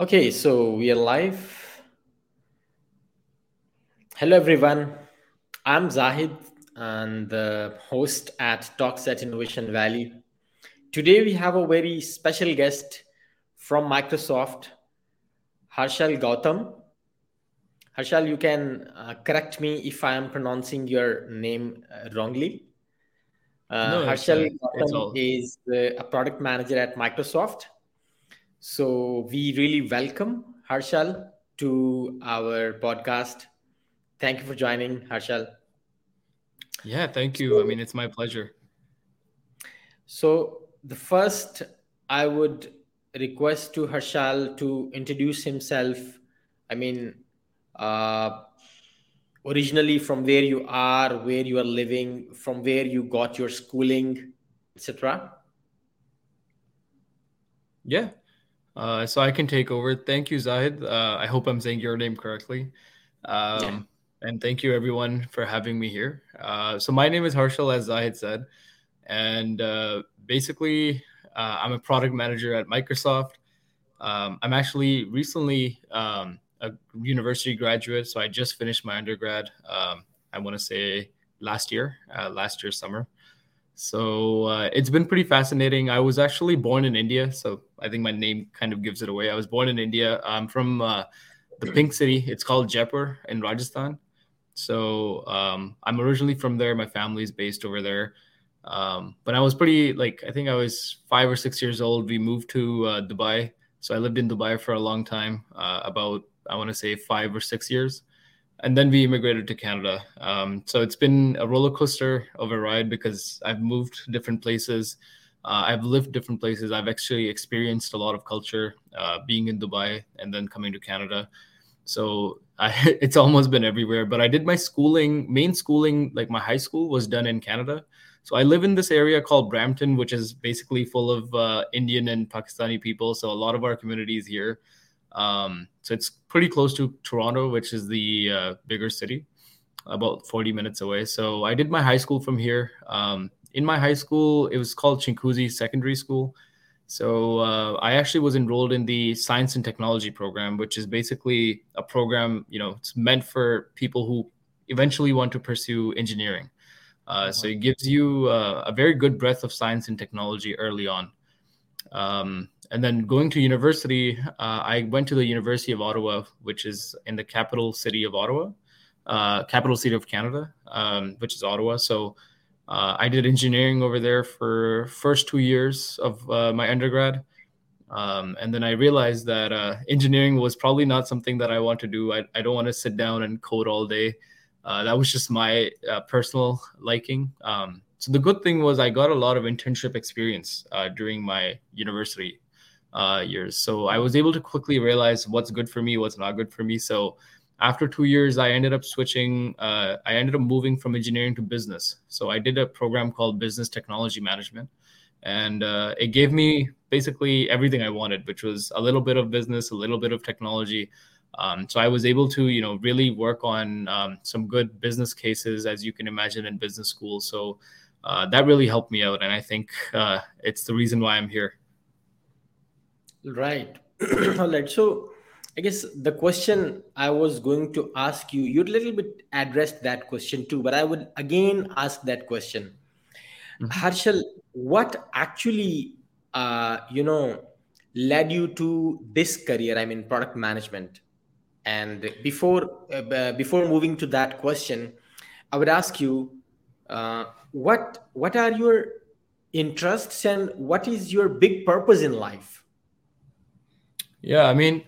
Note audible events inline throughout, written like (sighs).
Okay, so we are live. Hello, everyone. I'm Zahid and the host at Talks at Innovation Valley. Today, we have a very special guest from Microsoft, Harshal Gautam. Harshal, you can uh, correct me if I am pronouncing your name uh, wrongly. Uh, No, it's Harshal uh, Gautam is uh, a product manager at Microsoft. So we really welcome Harshal to our podcast. Thank you for joining, Harshal. Yeah, thank you. I mean, it's my pleasure. so the first, I would request to Harshal to introduce himself. I mean, uh, originally from where you are, where you are living, from where you got your schooling, etc. Yeah. Uh, so I can take over. Thank you, Zahid. Uh, I hope I'm saying your name correctly. Yeah. Um, and thank you, everyone, for having me here. Uh, so my name is Harshal, as Zahid said, and uh, basically, uh, I'm a product manager at Microsoft. Um, I'm actually recently um, a university graduate, so I just finished my undergrad. Um, I want to say last year, uh, last year summer. So uh, it's been pretty fascinating. I was actually born in India, so I think my name kind of gives it away. I was born in India. I'm from uh, the Pink City. It's called Jaipur in Rajasthan. So um, I'm originally from there. My family's based over there. Um, but I was pretty like I think I was five or six years old. We moved to uh, Dubai, so I lived in Dubai for a long time, uh, about I want to say five or six years and then we immigrated to Canada. Um, so it's been a roller coaster of a ride because I've moved different places. Uh, I've lived different places. I've actually experienced a lot of culture uh, being in Dubai and then coming to Canada. So I, (laughs) it's almost been everywhere. But I did my schooling, main schooling, like my high school was done in Canada. So I live in this area called Brampton, which is basically full of uh, Indian and Pakistani people. So a lot of our community is here. Um, so it's pretty close to Toronto, which is the uh, bigger city, about 40 minutes away. So I did my high school from here. Um, in my high school, it was called Chinguacousy Secondary School. So uh, I actually was enrolled in the Science and Technology program, which is basically a program, you know, it's meant for people who eventually want to pursue engineering. Uh, so Uh-huh. it gives you uh, a very good breadth of science and technology early on. Um, and then going to university, uh, I went to the University of Ottawa, which is in the capital city of Ottawa, uh, capital city of Canada, um, which is Ottawa. So uh, I did engineering over there for first two years of uh, my undergrad. Um, and then I realized that uh, engineering was probably not something that I want to do. I, I don't want to sit down and code all day. Uh, that was just my personal liking. Um, so the good thing was I got a lot of internship experience uh, during my university uh, years. So I was able to quickly realize what's good for me, what's not good for me. So after two years, I ended up switching. Uh, I ended up moving from engineering to business. So I did a program called Business Technology Management, and uh, it gave me basically everything I wanted, which was a little bit of business, a little bit of technology. Um, so I was able to, you know, really work on um, some good business cases, as you can imagine in business school. So uh, that really helped me out, and I think uh, it's the reason why I'm here. Right. (clears throat) All right. So I guess the question I was going to ask you, you'd a little bit addressed that question too, but I would again ask that question. Mhm. Harshal, what actually, uh, you know, led you to this career? I mean, product management. And before uh, before moving to that question, I would ask you, uh, what what are your interests and what is your big purpose in life? Yeah, I mean,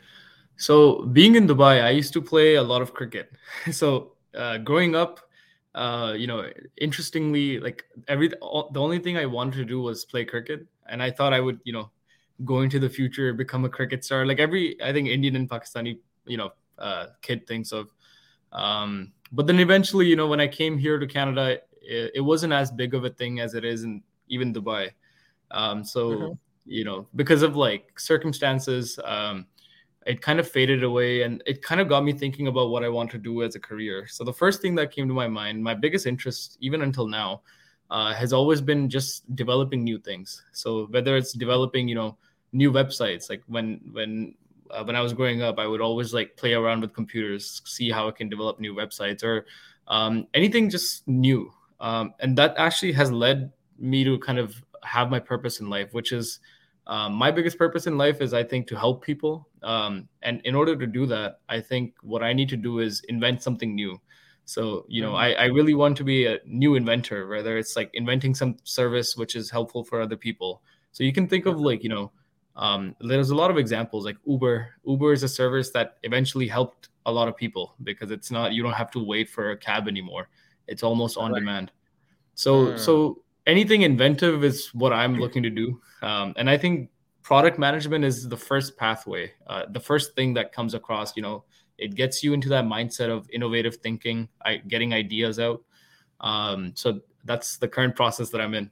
so being in Dubai, I used to play a lot of cricket. (laughs) So uh, growing up, uh, you know, interestingly, like every all, the only thing I wanted to do was play cricket, and I thought I would, you know, go into the future become a cricket star. Like every, I think Indian and Pakistani, you know, uh, kid thinks of. Um, but then eventually, you know, when I came here to Canada, it, it wasn't as big of a thing as it is in even Dubai. Um, so Mhm. you know, because of like circumstances, um, it kind of faded away and it kind of got me thinking about what I want to do as a career. So the first thing that came to my mind, my biggest interest, even until now, uh, has always been just developing new things. So whether it's developing, you know, new websites, like when when uh, when I was growing up, I would always like play around with computers, see how I can develop new websites or um, anything just new. Um, and that actually has led me to kind of have my purpose in life, which is um, my biggest purpose in life is I think to help people. Um, and in order to do that, I think what I need to do is invent something new. So, you know, mm-hmm. I, I really want to be a new inventor, whether it's like inventing some service which is helpful for other people. So you can think of like, you know, um, there's a lot of examples like Uber. Uber is a service that eventually helped a lot of people because it's not, you don't have to wait for a cab anymore. It's almost on right. demand. So, mm. so anything inventive is what I'm looking to do. Um, and I think product management is the first pathway, uh, the first thing that comes across, you know, it gets you into that mindset of innovative thinking, I, getting ideas out. Um, so that's the current process that I'm in.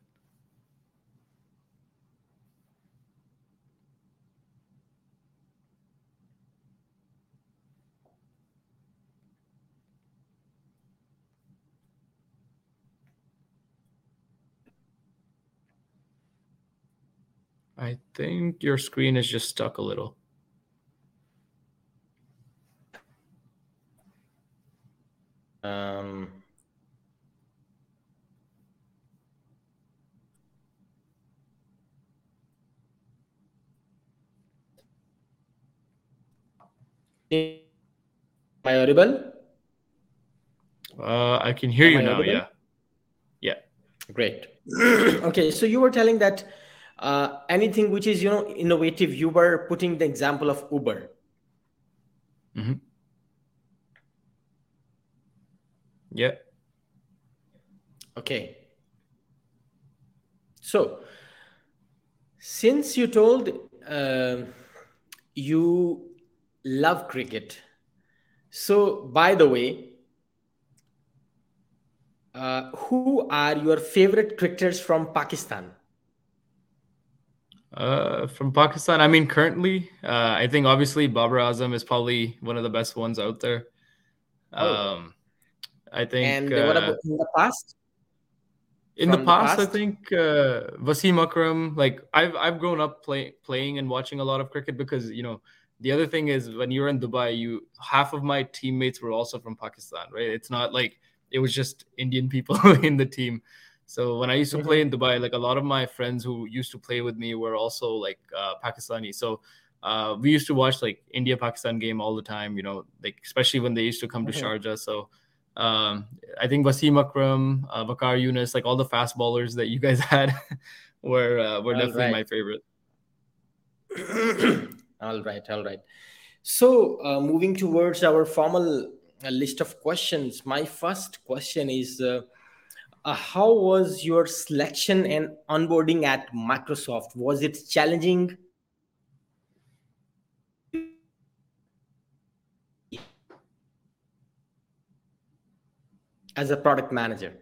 I think your screen is just stuck a little. Um, am I audible? Uh, I can hear am you I now. Audible? Yeah. Yeah. Great. (clears throat) okay. So you were telling that uh, anything which is, you know, innovative, you were putting the example of Uber. Mm-hmm. Yeah. Okay. So, since you told uh, you love cricket, so by the way, uh, who are your favorite cricketers from Pakistan? Uh, from Pakistan, I mean, currently, uh, I think obviously Babar Azam is probably one of the best ones out there. Oh. Um, I think. And uh, what about in the past? In the past, the past, I think uh, Wasim Akram. Like I've I've grown up playing playing and watching a lot of cricket because you know the other thing is when you're in Dubai, you half of my teammates were also from Pakistan, right? It's not like it was just Indian people (laughs) in the team. So when I used to play in mm-hmm. Dubai, like a lot of my friends who used to play with me were also like uh, Pakistani. So uh, we used to watch like India Pakistan game all the time. You know, like especially when they used to come to mm-hmm. Sharjah. So um, I think Wasim Akram, uh, Waqar Younis, like all the fast bowlers that you guys (laughs) had were uh, were all definitely right. my favorite. (clears throat) all right, all right. So uh, moving towards our formal uh, list of questions, my first question is. Uh, how was your selection and onboarding at Microsoft? Was it challenging? As a product manager.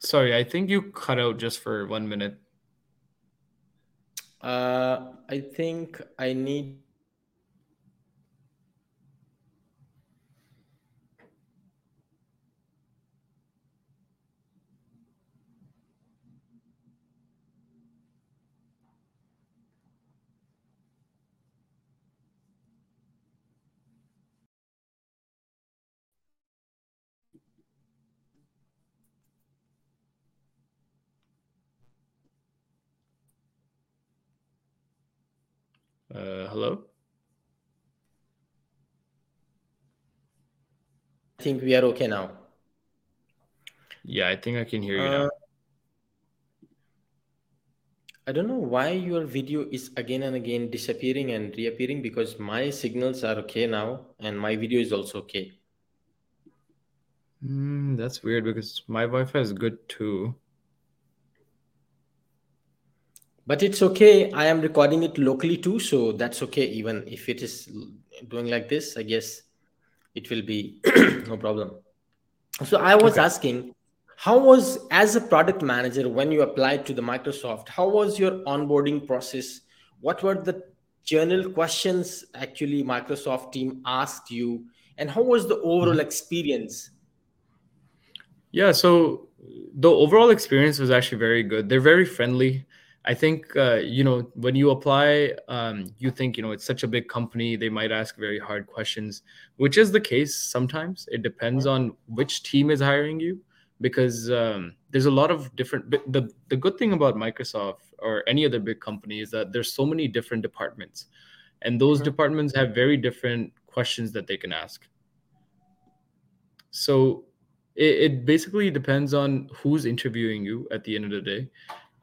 Sorry, I think you cut out just for one minute. Uh, I think I need Uh, hello? I think we are okay now. Yeah, I think I can hear you uh, now. I don't know why your video is again and again disappearing and reappearing because my signals are okay now and my video is also okay. Mm, that's weird because my Wi-Fi is good too but it's okay i am recording it locally too so that's okay even if it is doing like this i guess it will be (clears throat) no problem. So i was okay. asking how was as a product manager when you applied to the microsoft how was your onboarding process? What were the general questions actually microsoft team asked you? And how was the overall mm-hmm. experience? Yeah so the overall experience was actually very good. They're very friendly I think uh, you know when you apply, um, you think you know it's such a big company they might ask very hard questions, which is the case sometimes. It depends on which team is hiring you because um, there's a lot of different. The the good thing about Microsoft or any other big company is that there's so many different departments, and those mm-hmm. departments have very different questions that they can ask. So it, it basically depends on who's interviewing you at the end of the day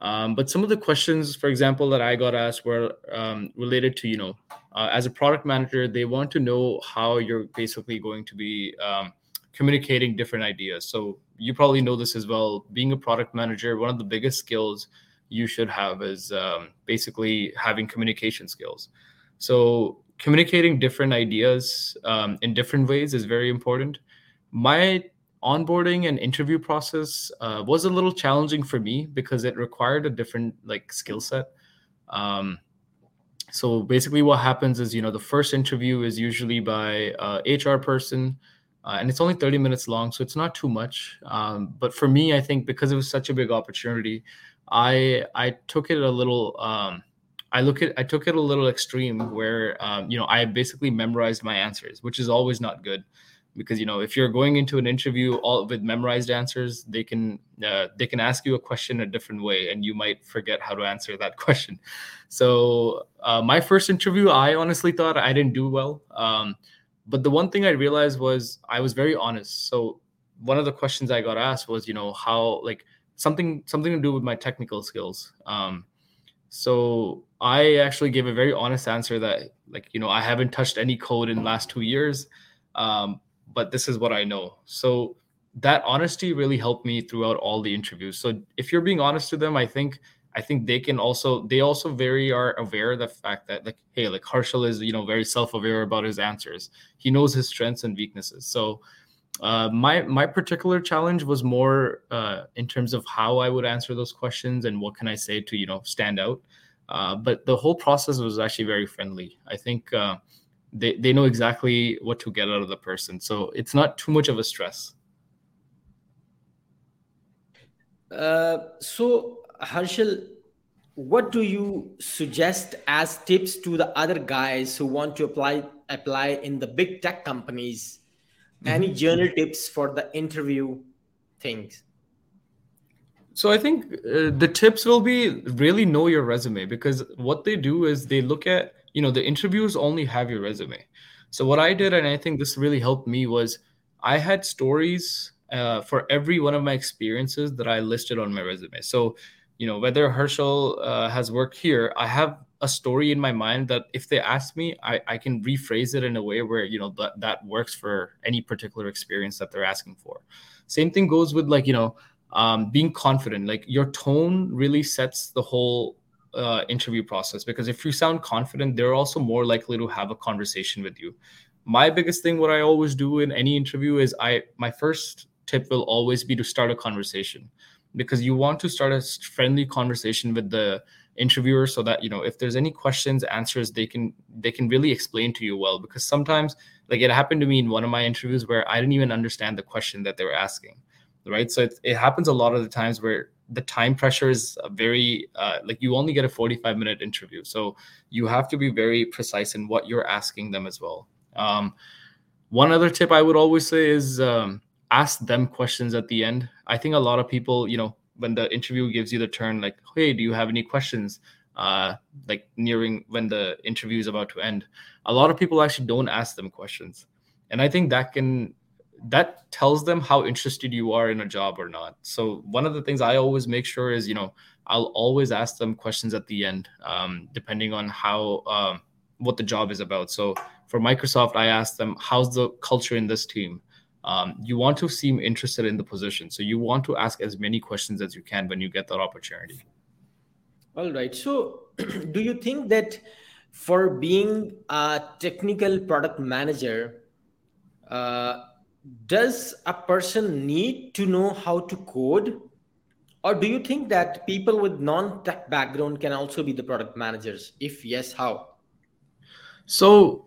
um, but some of the questions, for example, that I got asked were um, related to, you know, uh, as a product manager, they want to know how you're basically going to be um, communicating different ideas. So you probably know this as well. Being a product manager, one of the biggest skills you should have is um, basically having communication skills. So communicating different ideas um, in different ways is very important. My onboarding and interview process uh, was a little challenging for me because it required a different like skill set. Um, so basically what happens is you know the first interview is usually by uh, hr person uh, and it's only 30 minutes long so it's not too much. Um, but for me i think because it was such a big opportunity i i took it a little um, I look at I took it a little extreme where um, you know I basically memorized my answers, which is always not good because you know if you're going into an interview all with memorized answers they can uh, they can ask you a question a different way and you might forget how to answer that (laughs) question. So uh, my first interview i honestly thought i didn't do well. Um, but the one thing i realized was i was very honest. So one of the questions i got asked was you know how like something something to do with my technical skills. Um, so i actually gave a very honest answer that like you know i haven't touched any code in the last two years. Um, but this is what I know. So that honesty really helped me throughout all the interviews. So if you're being honest to them, I think I think they can also they also very are aware of the fact that like hey like Harshal is you know very self-aware about his answers. He knows his strengths and weaknesses. So uh, my my particular challenge was more uh, in terms of how I would answer those questions and what can I say to you know stand out. Uh, but the whole process was actually very friendly. I think uh, they, they know exactly what to get out of the person. So it's not too much of a stress. Uh, so harshal what do you suggest as tips to the other guys who want to apply apply in the big tech companies? Mm-hmm. any journal tips for the interview things so i think uh, the tips will be really know your resume because what they do is they look at you know the interviews only have your resume. So what i did and i think this really helped me was i had stories uh, for every one of my experiences that i listed on my resume. So you know whether Harshal uh, has worked here i have a story in my mind that if they ask me I, I can rephrase it in a way where you know that, that works for any particular experience that they're asking for. Same thing goes with like you know um, being confident like your tone really sets the whole uh, interview process. Because if you sound confident, they're also more likely to have a conversation with you. My biggest thing, what I always do in any interview, is I my first tip will always be to start a conversation. Because you want to start a friendly conversation with the interviewer so that you know if there's any questions answers they can they can really explain to you well. Because sometimes like it happened to me in one of my interviews where i didn't even understand the question that they were asking right? So it, it happens a lot of the times where the time pressure is very uh, like you only get a 45 minute interview. So you have to be very precise in what you're asking them as well. Um, one other tip i would always say is um, ask them questions at the end. I think a lot of people you know when the interview gives you the turn like hey do you have any questions? Uh, like nearing when the interview is about to end. A lot of people actually don't ask them questions. And i think that can that tells them how interested you are in a job or not. So one of the things I always make sure is, you know, I'll always ask them questions at the end, um, depending on how um, what the job is about. So for Microsoft, I asked them, "How's the culture in this team?" Um, you want to seem interested in the position, so you want to ask as many questions as you can when you get that opportunity. All right. So, (clears throat) do you think that for being a technical product manager, uh, does a person need to know how to code? Or do you think that people with non-tech background can also be the product managers? If yes how? So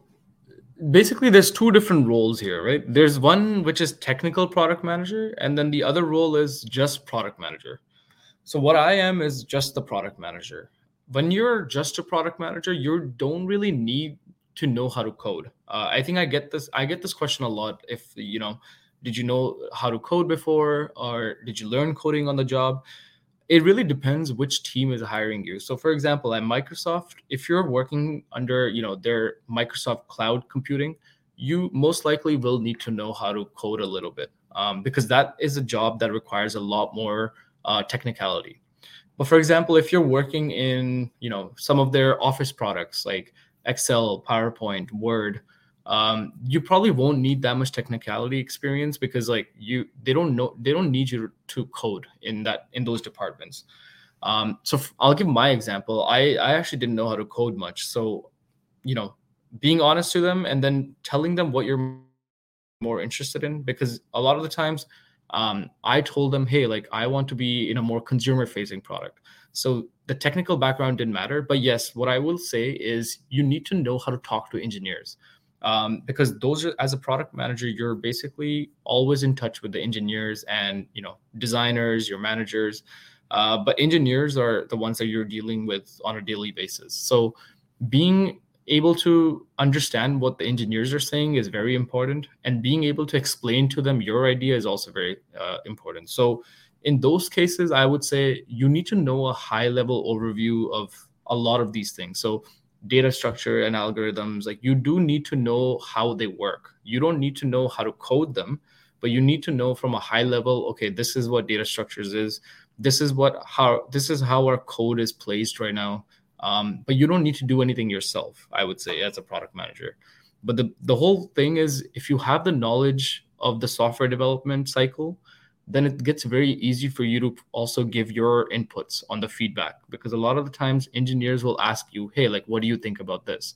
basically there's two different roles here right? There's one which is technical product manager and then the other role is just product manager. So what I am is just the product manager. When you're just a product manager, you don't really need to know how to code. Uh, I think I get this. I get this question a lot. If you know, did you know how to code before, or did you learn coding on the job? It really depends which team is hiring you. So, for example, at Microsoft, if you're working under you know their Microsoft Cloud Computing, you most likely will need to know how to code a little bit um, because that is a job that requires a lot more uh, technicality. But for example, if you're working in you know some of their office products like Excel, PowerPoint, Word, um, you probably won't need that much technicality experience because like you they don't know they don't need you to code in that in those departments. Um, so I'll give my example. I I actually didn't know how to code much, so you know being honest to them and then telling them what you're more interested in because a lot of the times um, i told them hey like i want to be in a more consumer facing product so the technical background didn't matter but yes what i will say is you need to know how to talk to engineers um, because those are as a product manager you're basically always in touch with the engineers and you know designers your managers uh, but engineers are the ones that you're dealing with on a daily basis. So being able to understand what the engineers are saying is very important and being able to explain to them your idea is also very uh, important. So in those cases i would say you need to know a high level overview of a lot of these things. So data structure and algorithms like you do need to know how they work. You don't need to know how to code them but you need to know from a high level okay this is what data structures is. This is what how this is how our code is placed right now. Um, but you don't need to do anything yourself i would say as a product manager. But the, the whole thing is if you have the knowledge of the software development cycle then it gets very easy for you to also give your inputs on the feedback because a lot of the times engineers will ask you hey like what do you think about this?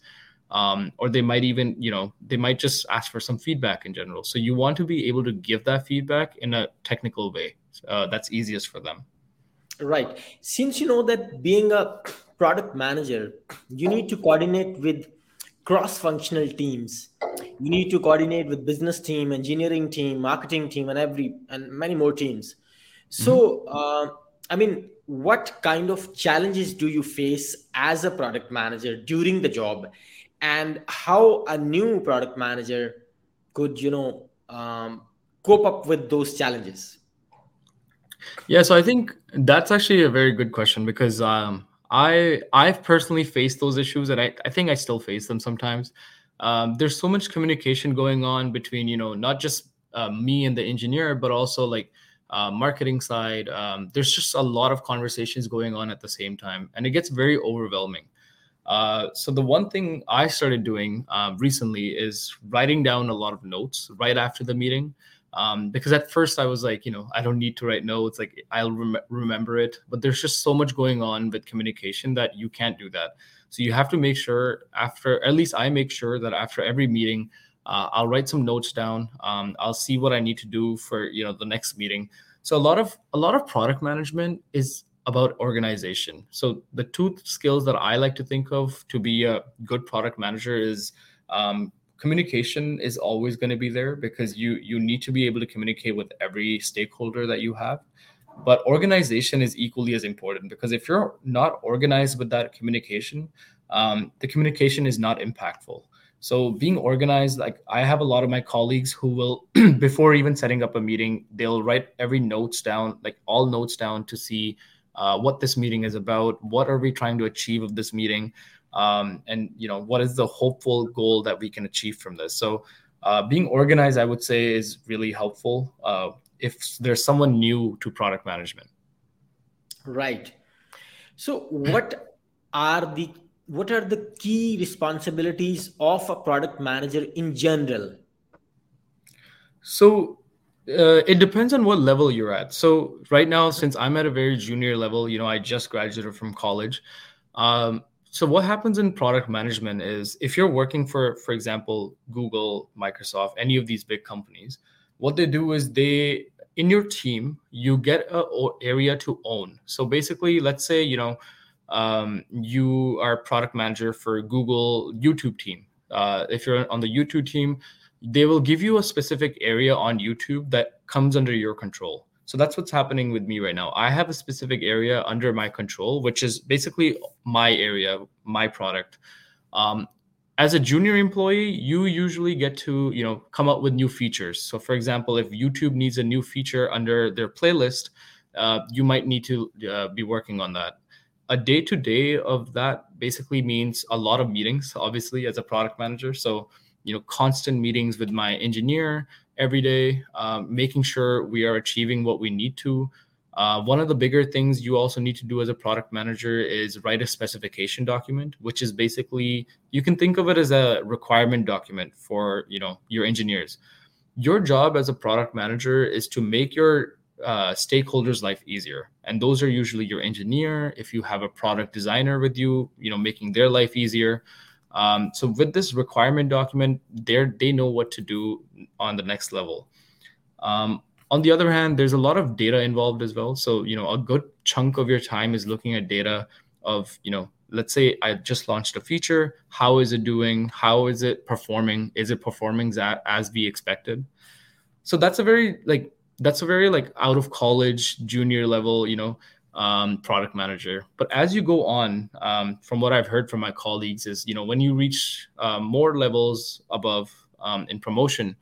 Um, or they might even you know they might just ask for some feedback in general. So you want to be able to give that feedback in a technical way uh, that's easiest for them. Right. Since you know that being a product manager, you need to coordinate with cross-functional teams. You need to coordinate with business team, engineering team, marketing team, and every and many more teams. So, mm-hmm. uh, I mean, what kind of challenges do you face as a product manager during the job, and how a new product manager could, you know, um, cope up with those challenges? Yeah, so I think that's actually a very good question because um, I I've personally faced those issues, and I, I think I still face them sometimes. Um, there's so much communication going on between you know not just uh, me and the engineer, but also like uh, marketing side. Um, there's just a lot of conversations going on at the same time, and it gets very overwhelming. Uh, so the one thing I started doing um, recently is writing down a lot of notes right after the meeting um, because at first I was like, you know, I don't need to write notes, like I'll rem- remember it. But there's just so much going on with communication that you can't do that. So you have to make sure after, at least I make sure that after every meeting, uh, I'll write some notes down. Um, I'll see what I need to do for you know the next meeting. So a lot of a lot of product management is about organization. So the two skills that I like to think of to be a good product manager is um, communication is always going to be there because you you need to be able to communicate with every stakeholder that you have but organization is equally as important because if you're not organized with that communication um, the communication is not impactful. So being organized like i have a lot of my colleagues who will (clears throat) before even setting up a meeting they'll write every notes down like all notes down to see uh, what this meeting is about what are we trying to achieve of this meeting um, and you know what is the hopeful goal that we can achieve from this. So uh, being organized i would say is really helpful uh, if there's someone new to product management? Right. So what are the what are the key responsibilities of a product manager in general? So uh, it depends on what level you're at. So right now since i'm at a very junior level you know i just graduated from college. Um, so what happens in product management is if you're working for for example google microsoft any of these big companies what they do is they in your team you get a area to own. So basically let's say you know um, you are product manager for google youtube team. Uh, if you're on the youtube team they will give you a specific area on youtube that comes under your control. So that's what's happening with me right now. I have a specific area under my control which is basically my area my product. Um, as a junior employee you usually get to you know come up with new features. So for example if youtube needs a new feature under their playlist uh, you might need to uh, be working on that. A day to day of that basically means a lot of meetings obviously as a product manager. So you know constant meetings with my engineer every day um, making sure we are achieving what we need to uh, one of the bigger things you also need to do as a product manager is write a specification document, which is basically you can think of it as a requirement document for you know your engineers. Your job as a product manager is to make your uh, stakeholders' life easier, and those are usually your engineer. If you have a product designer with you, you know making their life easier. Um, so with this requirement document, they they know what to do on the next level. Um, on the other hand there's a lot of data involved as well. So you know a good chunk of your time is looking at data of you know let's say i just launched a feature. How is it doing? How is it performing? Is it performing as, as we expected? So that's a very like that's a very like out of college junior level you know um, product manager. But as you go on um, from what i've heard from my colleagues is you know when you reach uh, more levels above um, in promotion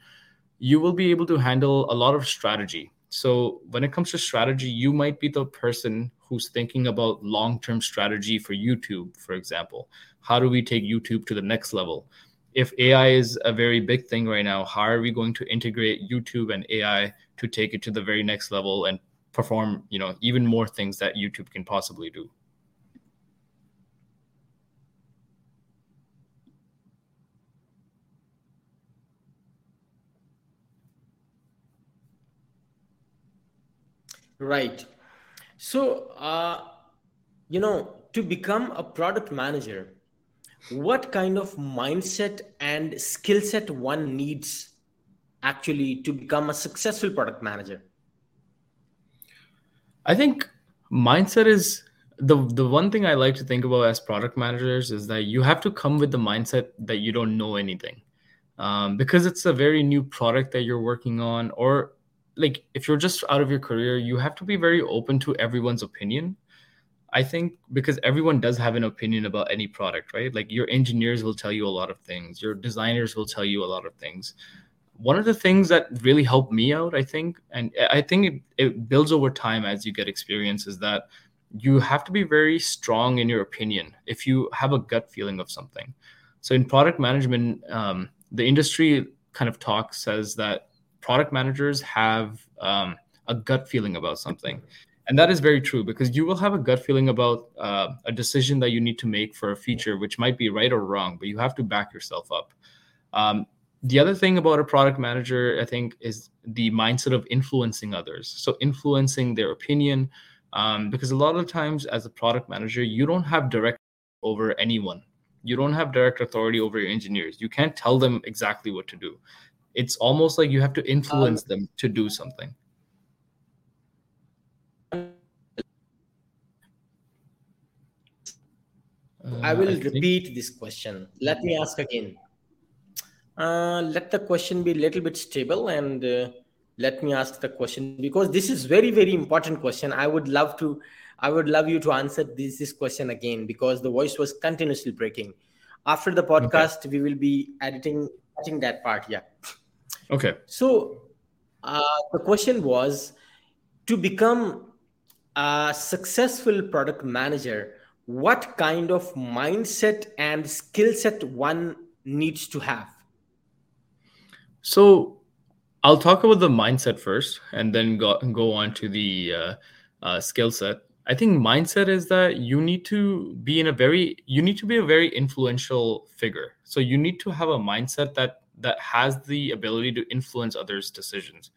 you will be able to handle a lot of strategy. So when it comes to strategy, you might be the person who's thinking about long-term strategy for YouTube, for example. How do we take YouTube to the next level? If AI is a very big thing right now, how are we going to integrate YouTube and AI to take it to the very next level and perform, you know, even more things that YouTube can possibly do? Right. So, uh, you know, to become a product manager, what kind of mindset and skill set one needs actually to become a successful product manager? I think mindset is the the one thing I like to think about as product managers is that you have to come with the mindset that you don't know anything, um, because it's a very new product that you're working on, or like if you're just out of your career you have to be very open to everyone's opinion. I think because everyone does have an opinion about any product right? Like your engineers will tell you a lot of things. Your designers will tell you a lot of things. One of the things that really helped me out i think and i think it, it builds over time as you get experience is that you have to be very strong in your opinion if you have a gut feeling of something. So in product management um, the industry kind of talk says that product managers have um, a gut feeling about something. And that is very true because you will have a gut feeling about uh, a decision that you need to make for a feature, which might be right or wrong, but you have to back yourself up. Um, the other thing about a product manager, I think, is the mindset of influencing others. So, influencing their opinion, um, because a lot of times as a product manager, you don't have direct over anyone. You don't have direct authority over your engineers. You can't tell them exactly what to do it's almost like you have to influence um, them to do something I will uh, I repeat think... this question. Let me ask again. Uh, let the question be a little bit stable and uh, let me ask the question because this is very very important question. I would love to I would love you to answer this this question again because the voice was continuously breaking. After the podcast, okay. we will be editing editing that part. Yeah. Okay. So uh, the question was to become a successful product manager, what kind of mindset and skill set one needs to have? So I'll talk about the mindset first and then go, go on to the uh, uh, skill set. I think mindset is that you need to be in a very, you need to be a very influential figure. So you need to have a mindset that that has the ability to influence others' decisions.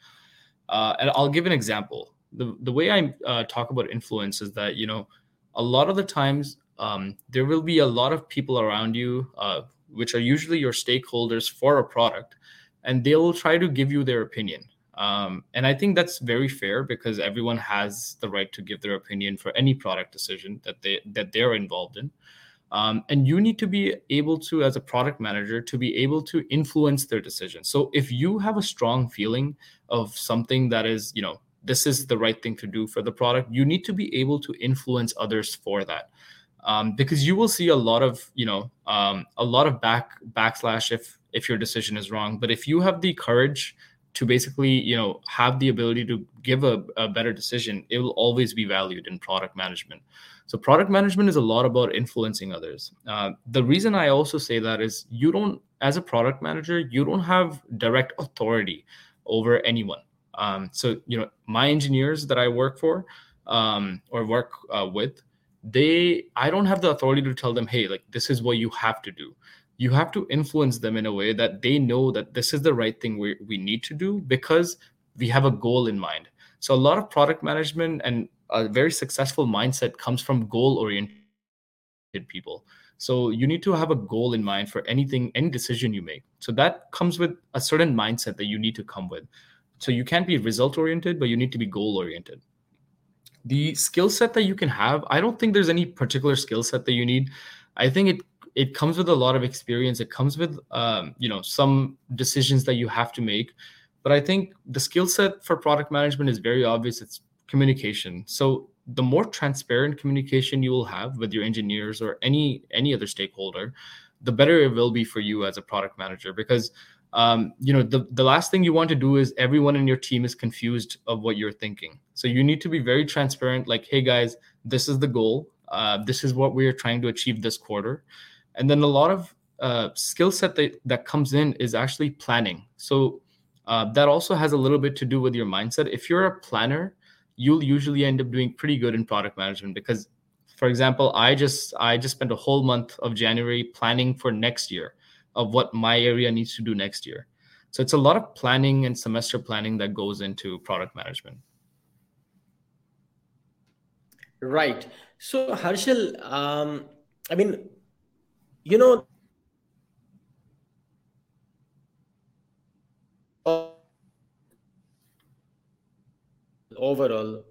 Uh, and I'll give an example. The, the way I uh, talk about influence is that, you know, a lot of the times um, there will be a lot of people around you, uh, which are usually your stakeholders for a product, and they will try to give you their opinion. Um, and I think that's very fair because everyone has the right to give their opinion for any product decision that they that they're involved in. Um, and you need to be able to, as a product manager, to be able to influence their decisions. So if you have a strong feeling of something that is, you know, this is the right thing to do for the product you need to be able to influence others for that. Um, because you will see a lot of you know um, a lot of back backslash if if your decision is wrong. But if you have the courage to basically you know have the ability to give a, a better decision it will always be valued in product management so product management is a lot about influencing others. Uh, the reason i also say that is you don't as a product manager you don't have direct authority over anyone. Um, so you know my engineers that i work for um, or work uh, with they i don't have the authority to tell them hey like this is what you have to do. You have to influence them in a way that they know that this is the right thing we, we need to do because we have a goal in mind so a lot of product management and a very successful mindset comes from goal oriented people. So you need to have a goal in mind for anything any decision you make. So that comes with a certain mindset that you need to come with. So you can't be result oriented but you need to be goal oriented the skill set that you can have i don't think there's any particular skill set that you need. I think it it comes with a lot of experience. It comes with um, you know some decisions that you have to make but i think the skill set for product management is very obvious. It's communication. So the more transparent communication you will have with your engineers or any any other stakeholder the better it will be for you as a product manager. Because um, you know the, the last thing you want to do is everyone in your team is confused of what you're thinking. So you need to be very transparent like hey guys this is the goal. Uh, this is what we're trying to achieve this quarter. And then a lot of uh, skill set that, that comes in is actually planning. So uh, that also has a little bit to do with your mindset if you're a planner you'll usually end up doing pretty good in product management because for example i just i just spent a whole month of january planning for next year of what my area needs to do next year. So it's a lot of planning and semester planning that goes into product management. Right. So Harshal, um, I mean, you know, overall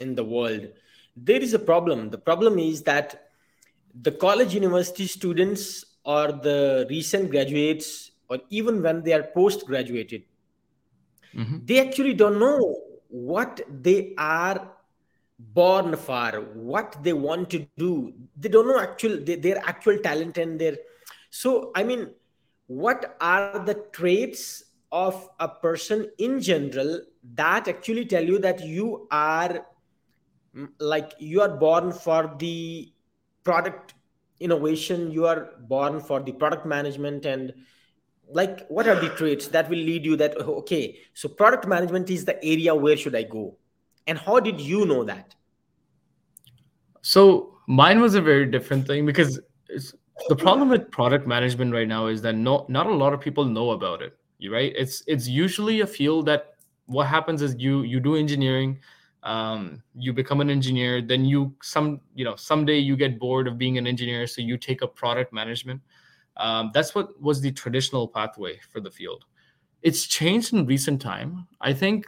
in the world, there is a problem. The problem is that the college university students or the recent graduates or even when they are post graduated mm-hmm. they actually don't know what they are born for what they want to do they don't know actual their actual talent and their so i mean what are the traits of a person in general that actually tell you that you are mm, like you are born for the product innovation you are born for the product management and like what are the (sighs) traits that will lead you that oh, okay so product management is the area where should i go? And how did you know that? So mine was a very different thing because the problem with product management right now is that no, not a lot of people know about it right? It's it's usually a field that what happens is you you do engineering um, you become an engineer then you some you know someday you get bored of being an engineer so you take up product management. Um, that's what was the traditional pathway for the field. It's changed in recent time. I think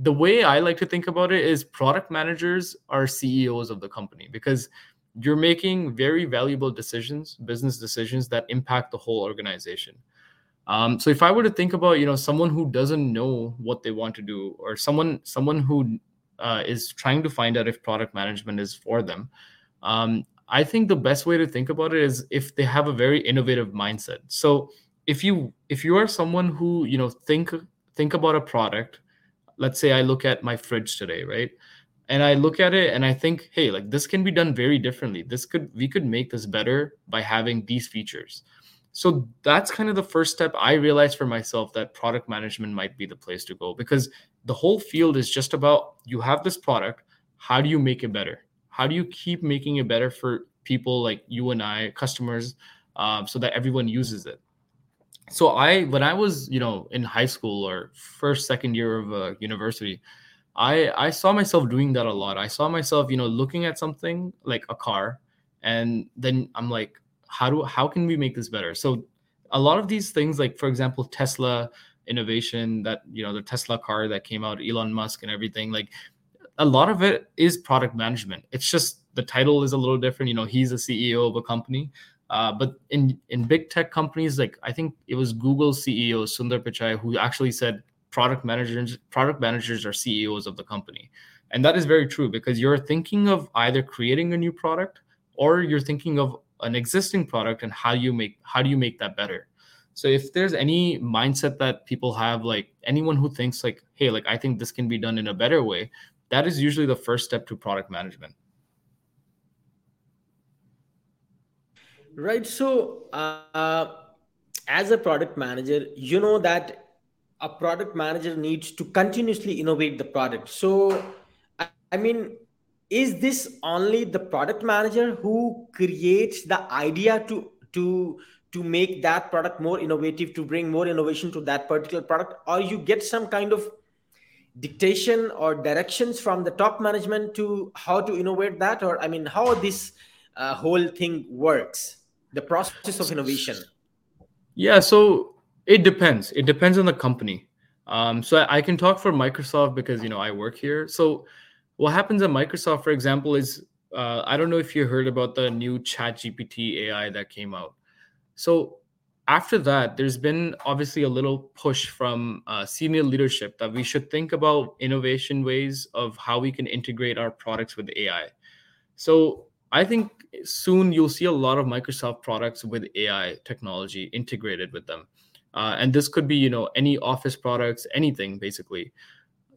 the way i like to think about it is product managers are ceos of the company because you're making very valuable decisions business decisions that impact the whole organization um, so if i were to think about you know someone who doesn't know what they want to do or someone someone who uh, is trying to find out if product management is for them um, i think the best way to think about it is if they have a very innovative mindset. So if you if you are someone who you know think think about a product let's say i look at my fridge today right? And i look at it and i think hey like this can be done very differently. This could we could make this better by having these features so that's kind of the first step i realized for myself that product management might be the place to go because the whole field is just about you have this product how do you make it better? How do you keep making it better for people like you and i customers um, so that everyone uses it? So i when i was you know in high school or first second year of uh, university i i saw myself doing that a lot. I saw myself you know looking at something like a car and then i'm like how do how can we make this better? So a lot of these things like for example tesla innovation that you know the tesla car that came out elon musk and everything like a lot of it is product management. It's just the title is a little different you know he's a ceo of a company. Uh, but in in big tech companies like i think it was google ceo sundar pichai who actually said product managers product managers are CEOs of the company. And that is very true because you're thinking of either creating a new product or you're thinking of an existing product and how you make how do you make that better? So if there's any mindset that people have like anyone who thinks like hey like i think this can be done in a better way that is usually the first step to product management. Right so uh, as a product manager you know that a product manager needs to continuously innovate the product. So i, I mean is this only the product manager who creates the idea to to to make that product more innovative to bring more innovation to that particular product? Or you get some kind of dictation or directions from the top management to how to innovate that? Or i mean how this uh, whole thing works the process of innovation? Yeah so it depends. It depends on the company. Um, so I, I can talk for microsoft because you know i work here. So what happens at Microsoft, for example, is uh, I don't know if you heard about the new Chat GPT AI that came out. So after that, there's been obviously a little push from uh, senior leadership that we should think about innovation ways of how we can integrate our products with AI. So I think soon you'll see a lot of Microsoft products with AI technology integrated with them. Uh, and this could be, you know, any office products, anything basically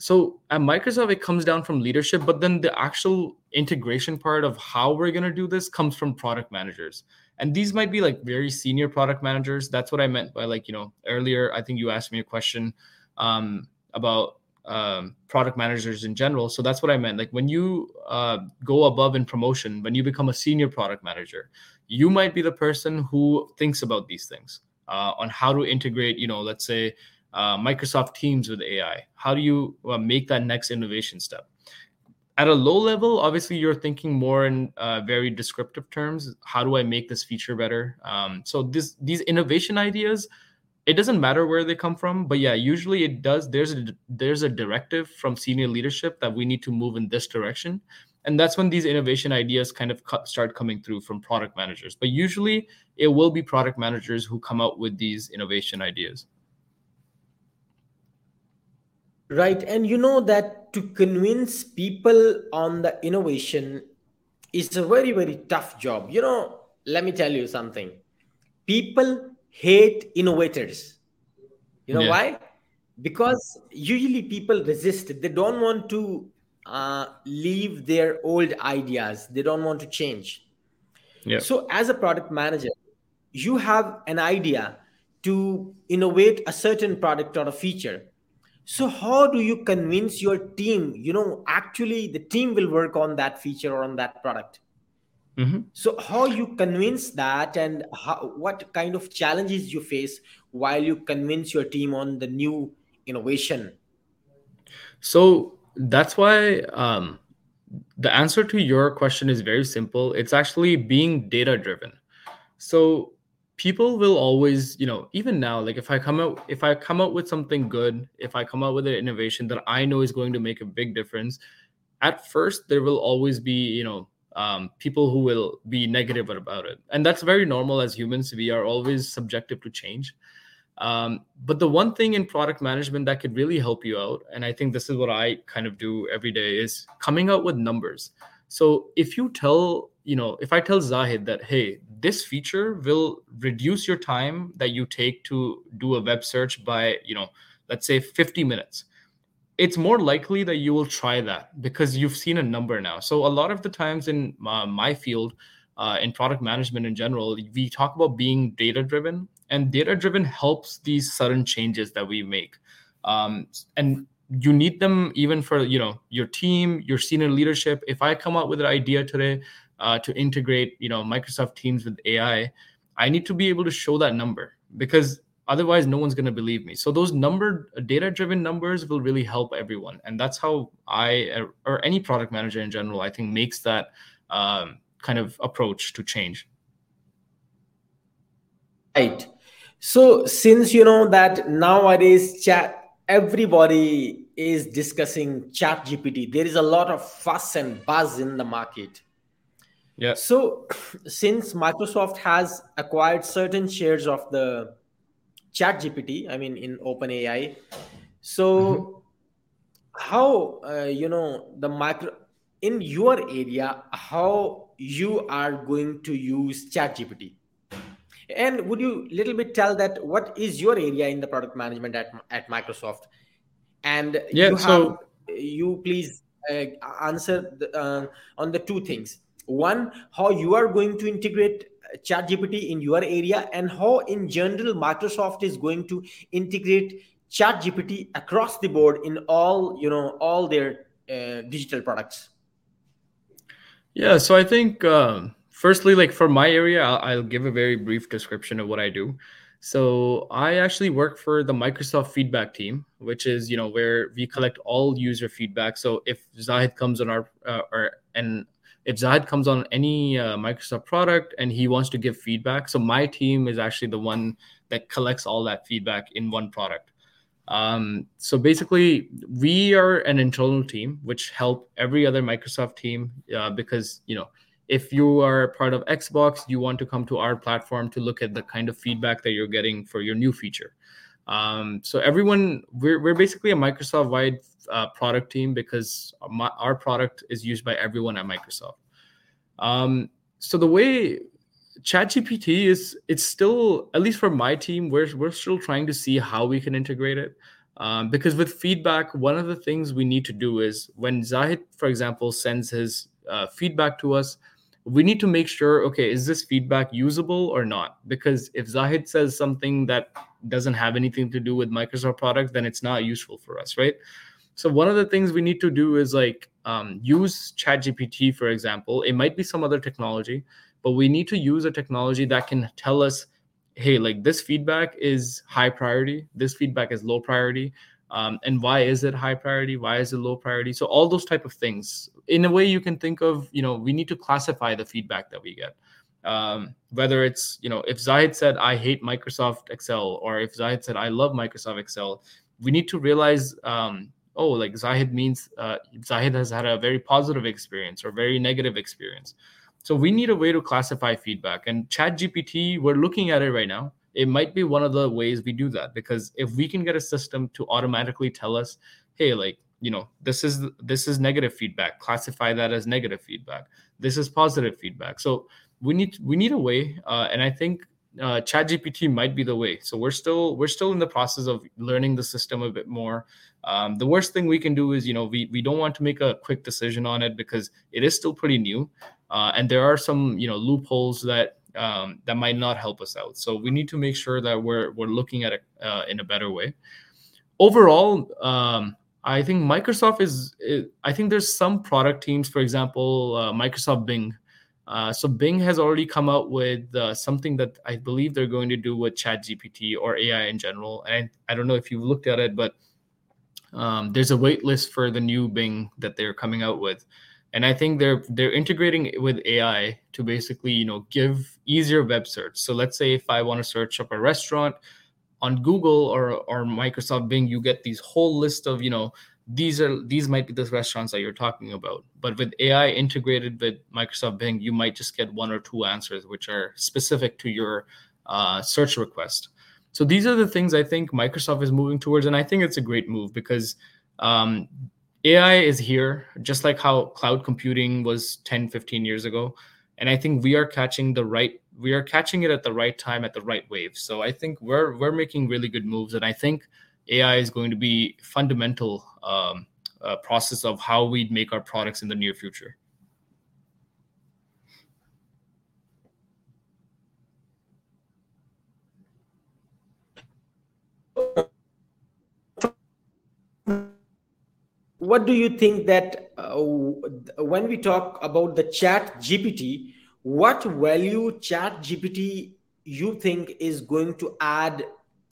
so at Microsoft, it comes down from leadership, but then the actual integration part of how we're going to do this comes from product managers. And these might be like very senior product managers. That's what I meant by like, you know, earlier, I think you asked me a question um, about um, product managers in general. So that's what I meant. Like when you uh, go above in promotion, when you become a senior product manager, you might be the person who thinks about these things uh, on how to integrate, you know, let's say uh, Microsoft Teams with AI? How do you uh, make that next innovation step? At a low level, obviously, you're thinking more in uh, very descriptive terms. How do I make this feature better? Um, so this these innovation ideas, it doesn't matter where they come from, but yeah, usually it does. There's a there's a directive from senior leadership that we need to move in this direction, and that's when these innovation ideas kind of start coming through from product managers. But usually, it will be product managers who come out with these innovation ideas. Right. And you know that to convince people on the innovation is a very, very tough job. You know, let me tell you something. People hate innovators. You know yeah. why? Because usually people resist. They don't want to uh, leave their old ideas, they don't want to change. Yeah. So, as a product manager, you have an idea to innovate a certain product or a feature so how do you convince your team you know actually the team will work on that feature or on that product? Mm-hmm. so how you convince that and how, what kind of challenges you face while you convince your team on the new innovation? So that's why um, the answer to your question is very simple. It's actually being data driven so people will always you know even now like if i come out if i come out with something good if i come out with an innovation that i know is going to make a big difference at first there will always be you know um, people who will be negative about it. And that's very normal as humans. We are always subjective to change. Um, but the one thing in product management that could really help you out and i think this is what i kind of do every day is coming out with numbers. So if you tell you know if i tell zahid that hey this feature will reduce your time that you take to do a web search by you know let's say 50 minutes it's more likely that you will try that because you've seen a number now. So a lot of the times in uh, my field uh, in product management in general we talk about being data driven and data driven helps these sudden changes that we make. Um, and you need them even for you know your team your senior leadership. If i come up with an idea today uh, to integrate you know microsoft teams with ai i need to be able to show that number because otherwise no one's going to believe me. So those number data driven numbers will really help everyone. And that's how i or any product manager in general i think makes that um, kind of approach to change. Right. So since you know that nowadays chat everybody is discussing chat gpt there is a lot of fuss and buzz in the market yeah so since microsoft has acquired certain shares of the chat gpt i mean in openai So, mm-hmm. how uh, you know the micro in your area? How you are going to use ChatGPT? And would you little bit tell that what is your area in the product management at at Microsoft? And yeah, you have, so you please uh, answer the, uh, on the two things. One, how you are going to integrate ChatGPT in your area, and how in general Microsoft is going to integrate ChatGPT across the board in all you know all their uh, digital products. Yeah, so I think. Um firstly, like for my area, I'll, I'll give a very brief description of what I do. So I actually work for the Microsoft feedback team, which is you know where we collect all user feedback. So if Zahid comes on our uh, or and if Zahid comes on any uh, Microsoft product and he wants to give feedback, so my team is actually the one that collects all that feedback in one product. Um, so basically, we are an internal team which help every other Microsoft team uh, because you know if you are part of Xbox, you want to come to our platform to look at the kind of feedback that you're getting for your new feature. Um, so everyone, we're, we're basically a Microsoft-wide uh, product team because my, our product is used by everyone at Microsoft. Um, so the way ChatGPT is, it's still at least for my team, we're we're still trying to see how we can integrate it. Um, because with feedback, one of the things we need to do is when Zahid, for example, sends his uh, feedback to us, we need to make sure okay is this feedback usable or not? Because if zahid says something that doesn't have anything to do with microsoft products then it's not useful for us right? So one of the things we need to do is like um, use ChatGPT, for example. It might be some other technology, but we need to use a technology that can tell us, hey, like this feedback is high priority, this feedback is low priority, um, and why is it high priority? Why is it low priority? So all those type of things. In a way you can think of you know we need to classify the feedback that we get. Um, whether it's you know if zahid said i hate microsoft excel or if zahid said i love microsoft excel we need to realize um, oh like zahid means uh, zahid has had a very positive experience or very negative experience. So we need a way to classify feedback. And chat gpt we're looking at it right now it might be one of the ways we do that because if we can get a system to automatically tell us hey like you know this is this is negative feedback classify that as negative feedback. This is positive feedback. So we need we need a way uh, and i think uh, chat gpt might be the way. So we're still we're still in the process of learning the system a bit more. Um, the worst thing we can do is you know we, we don't want to make a quick decision on it because it is still pretty new uh, and there are some you know loopholes that um, that might not help us out. So we need to make sure that we're we're looking at it uh, in a better way. Overall, um, I think Microsoft is, is, I think there's some product teams, for example, uh, Microsoft Bing. Uh, so Bing has already come out with uh, something that I believe they're going to do with ChatGPT or AI in general. And I, don't know if you've looked at it, but um, there's a wait list for the new Bing that they're coming out with and i think they're they're integrating it with ai to basically you know give easier web search. So let's say if i want to search up a restaurant on google or or microsoft bing you get these whole list of you know these are these might be the restaurants that you're talking about. But with ai integrated with microsoft bing you might just get one or two answers which are specific to your uh, search request. So these are the things i think microsoft is moving towards and i think it's a great move because um, AI is here, just like how cloud computing was 10, 15 years ago. And I think we are catching the right, we are catching it at the right time, at the right wave. So I think we're we're making really good moves, and I think AI is going to be fundamental um, uh, process of how we make our products in the near future. What do you think that uh, when we talk about the chat gpt what value chat gpt you think is going to add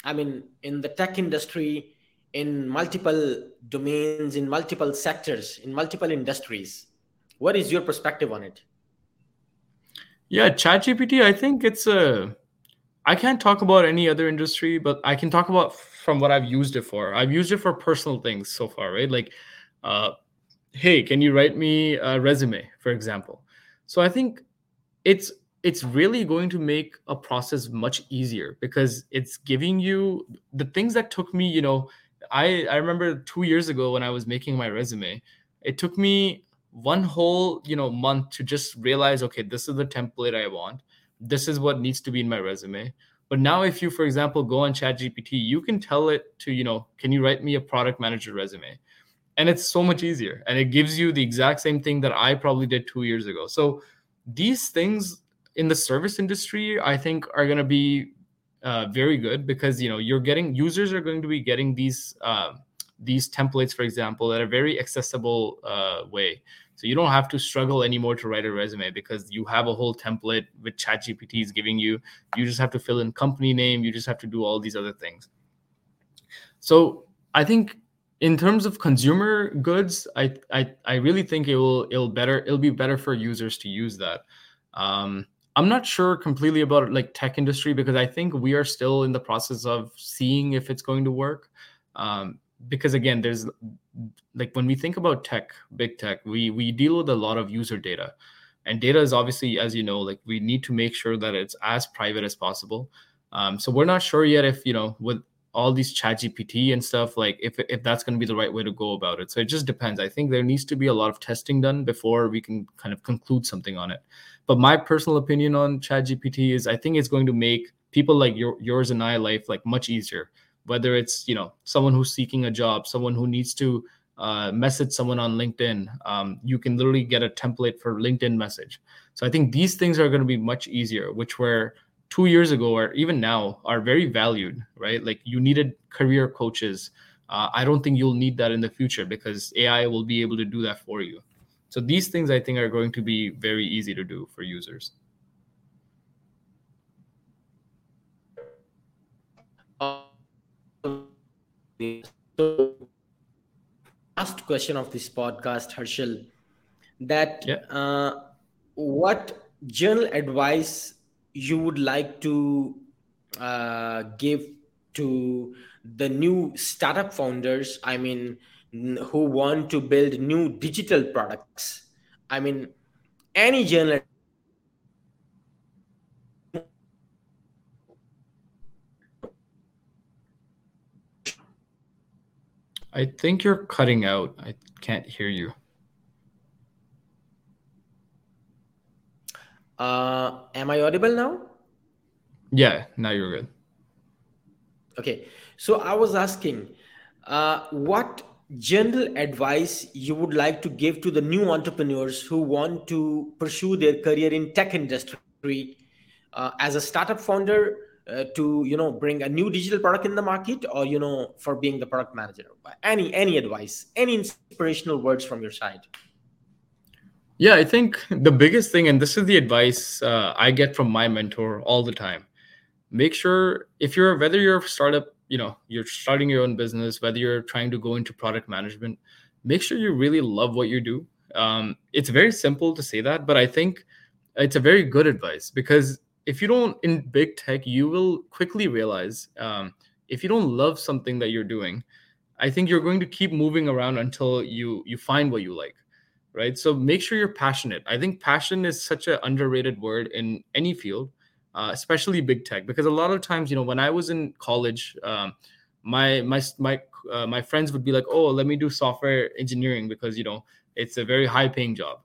i mean in the tech industry in multiple domains in multiple sectors in multiple industries? What is your perspective on it? Yeah chat gpt i think it's a i can't talk about any other industry but i can talk about from what i've used it for. I've used it for personal things so far right? Like uh, hey can you write me a resume for example? So i think it's it's really going to make a process much easier because it's giving you the things that took me you know I I remember two years ago when I was making my resume, it took me one whole you know month to just realize okay this is the template i want. This is what needs to be in my resume. But now if you for example go on chat gpt you can tell it to you know can you write me a product manager resume and it's so much easier and it gives you the exact same thing that i probably did two years ago so these things in the service industry i think are going to be uh, very good because you know you're getting users are going to be getting these uh, these templates, for example, at a very accessible uh, way. So you don't have to struggle anymore to write a resume because you have a whole template with ChatGPT is giving you. You just have to fill in company name. You just have to do all these other things. So I think in terms of consumer goods, I I, I really think it will it'll better it'll be better for users to use that. Um, I'm not sure completely about like tech industry because I think we are still in the process of seeing if it's going to work. Um, because again there's like when we think about tech big tech we we deal with a lot of user data and data is obviously as you know like we need to make sure that it's as private as possible um, so we're not sure yet if you know with all these chat gpt and stuff like if, if that's going to be the right way to go about it. So it just depends. I think there needs to be a lot of testing done before we can kind of conclude something on it. But my personal opinion on chat gpt is i think it's going to make people like your, yours and i life like much easier. Whether it's you know someone who's seeking a job someone who needs to uh, message someone on linkedin um, you can literally get a template for linkedin message. So i think these things are going to be much easier which were two years ago or even now are very valued right? Like you needed career coaches. Uh, i don't think you'll need that in the future because ai will be able to do that for you. So these things i think are going to be very easy to do for users. So last question of this podcast harshal that yeah. uh, what general advice you would like to uh, give to the new startup founders i mean who want to build new digital products i mean any general I think you're cutting out. I can't hear you. Uh, am I audible now? Yeah, now you're good. Okay, so I was asking, uh, what general advice you would like to give to the new entrepreneurs who want to pursue their career in tech industry uh, as a startup founder uh, to you know bring a new digital product in the market or you know for being the product manager any any advice any inspirational words from your side yeah i think the biggest thing and this is the advice uh, i get from my mentor all the time. Make sure if you're whether you're a startup you know you're starting your own business whether you're trying to go into product management make sure you really love what you do. Um, it's very simple to say that but i think it's a very good advice because if you don't in big tech, you will quickly realize um, if you don't love something that you're doing, I think you're going to keep moving around until you you find what you like, right? So make sure you're passionate. I think passion is such an underrated word in any field, uh, especially big tech, because a lot of times, you know, when I was in college, um, my my my uh, my friends would be like, "Oh, let me do software engineering because you know it's a very high paying job."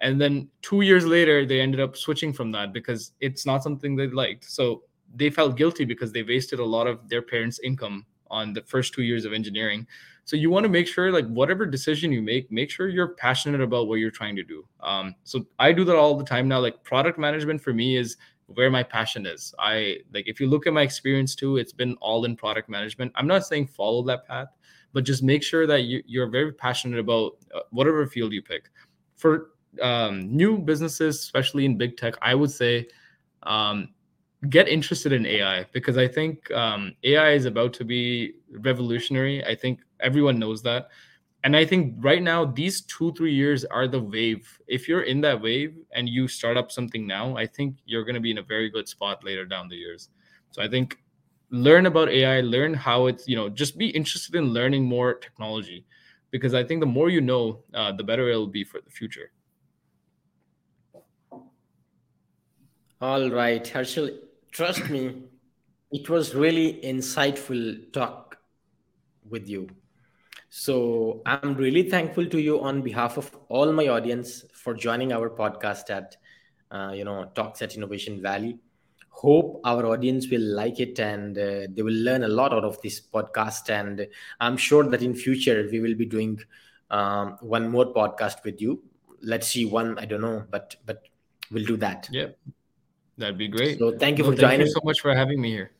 and then two years later they ended up switching from that because it's not something they liked so they felt guilty because they wasted a lot of their parents income on the first two years of engineering so you want to make sure like whatever decision you make make sure you're passionate about what you're trying to do. Um, so i do that all the time now. Like product management for me is where my passion is. I like if you look at my experience too it's been all in product management. I'm not saying follow that path but just make sure that you, you're very passionate about uh, whatever field you pick. For um, new businesses, especially in big tech, I would say um, get interested in AI because I think um, AI is about to be revolutionary. I think everyone knows that. And I think right now, these two, three years are the wave. If you're in that wave and you start up something now, I think you're going to be in a very good spot later down the years. So I think learn about AI, learn how it's, you know, just be interested in learning more technology because I think the more you know, uh, the better it'll be for the future. All right, Harshal, trust me, it was really insightful talk with you. So I'm really thankful to you on behalf of all my audience for joining our podcast at uh, you know Talks at Innovation Valley. Hope our audience will like it and uh, they will learn a lot out of this podcast. And I'm sure that in future we will be doing um, one more podcast with you. Let's see one. I don't know, but but we'll do that. Yep, that'd be great. So thank you for joining. Thank you so much for having me here.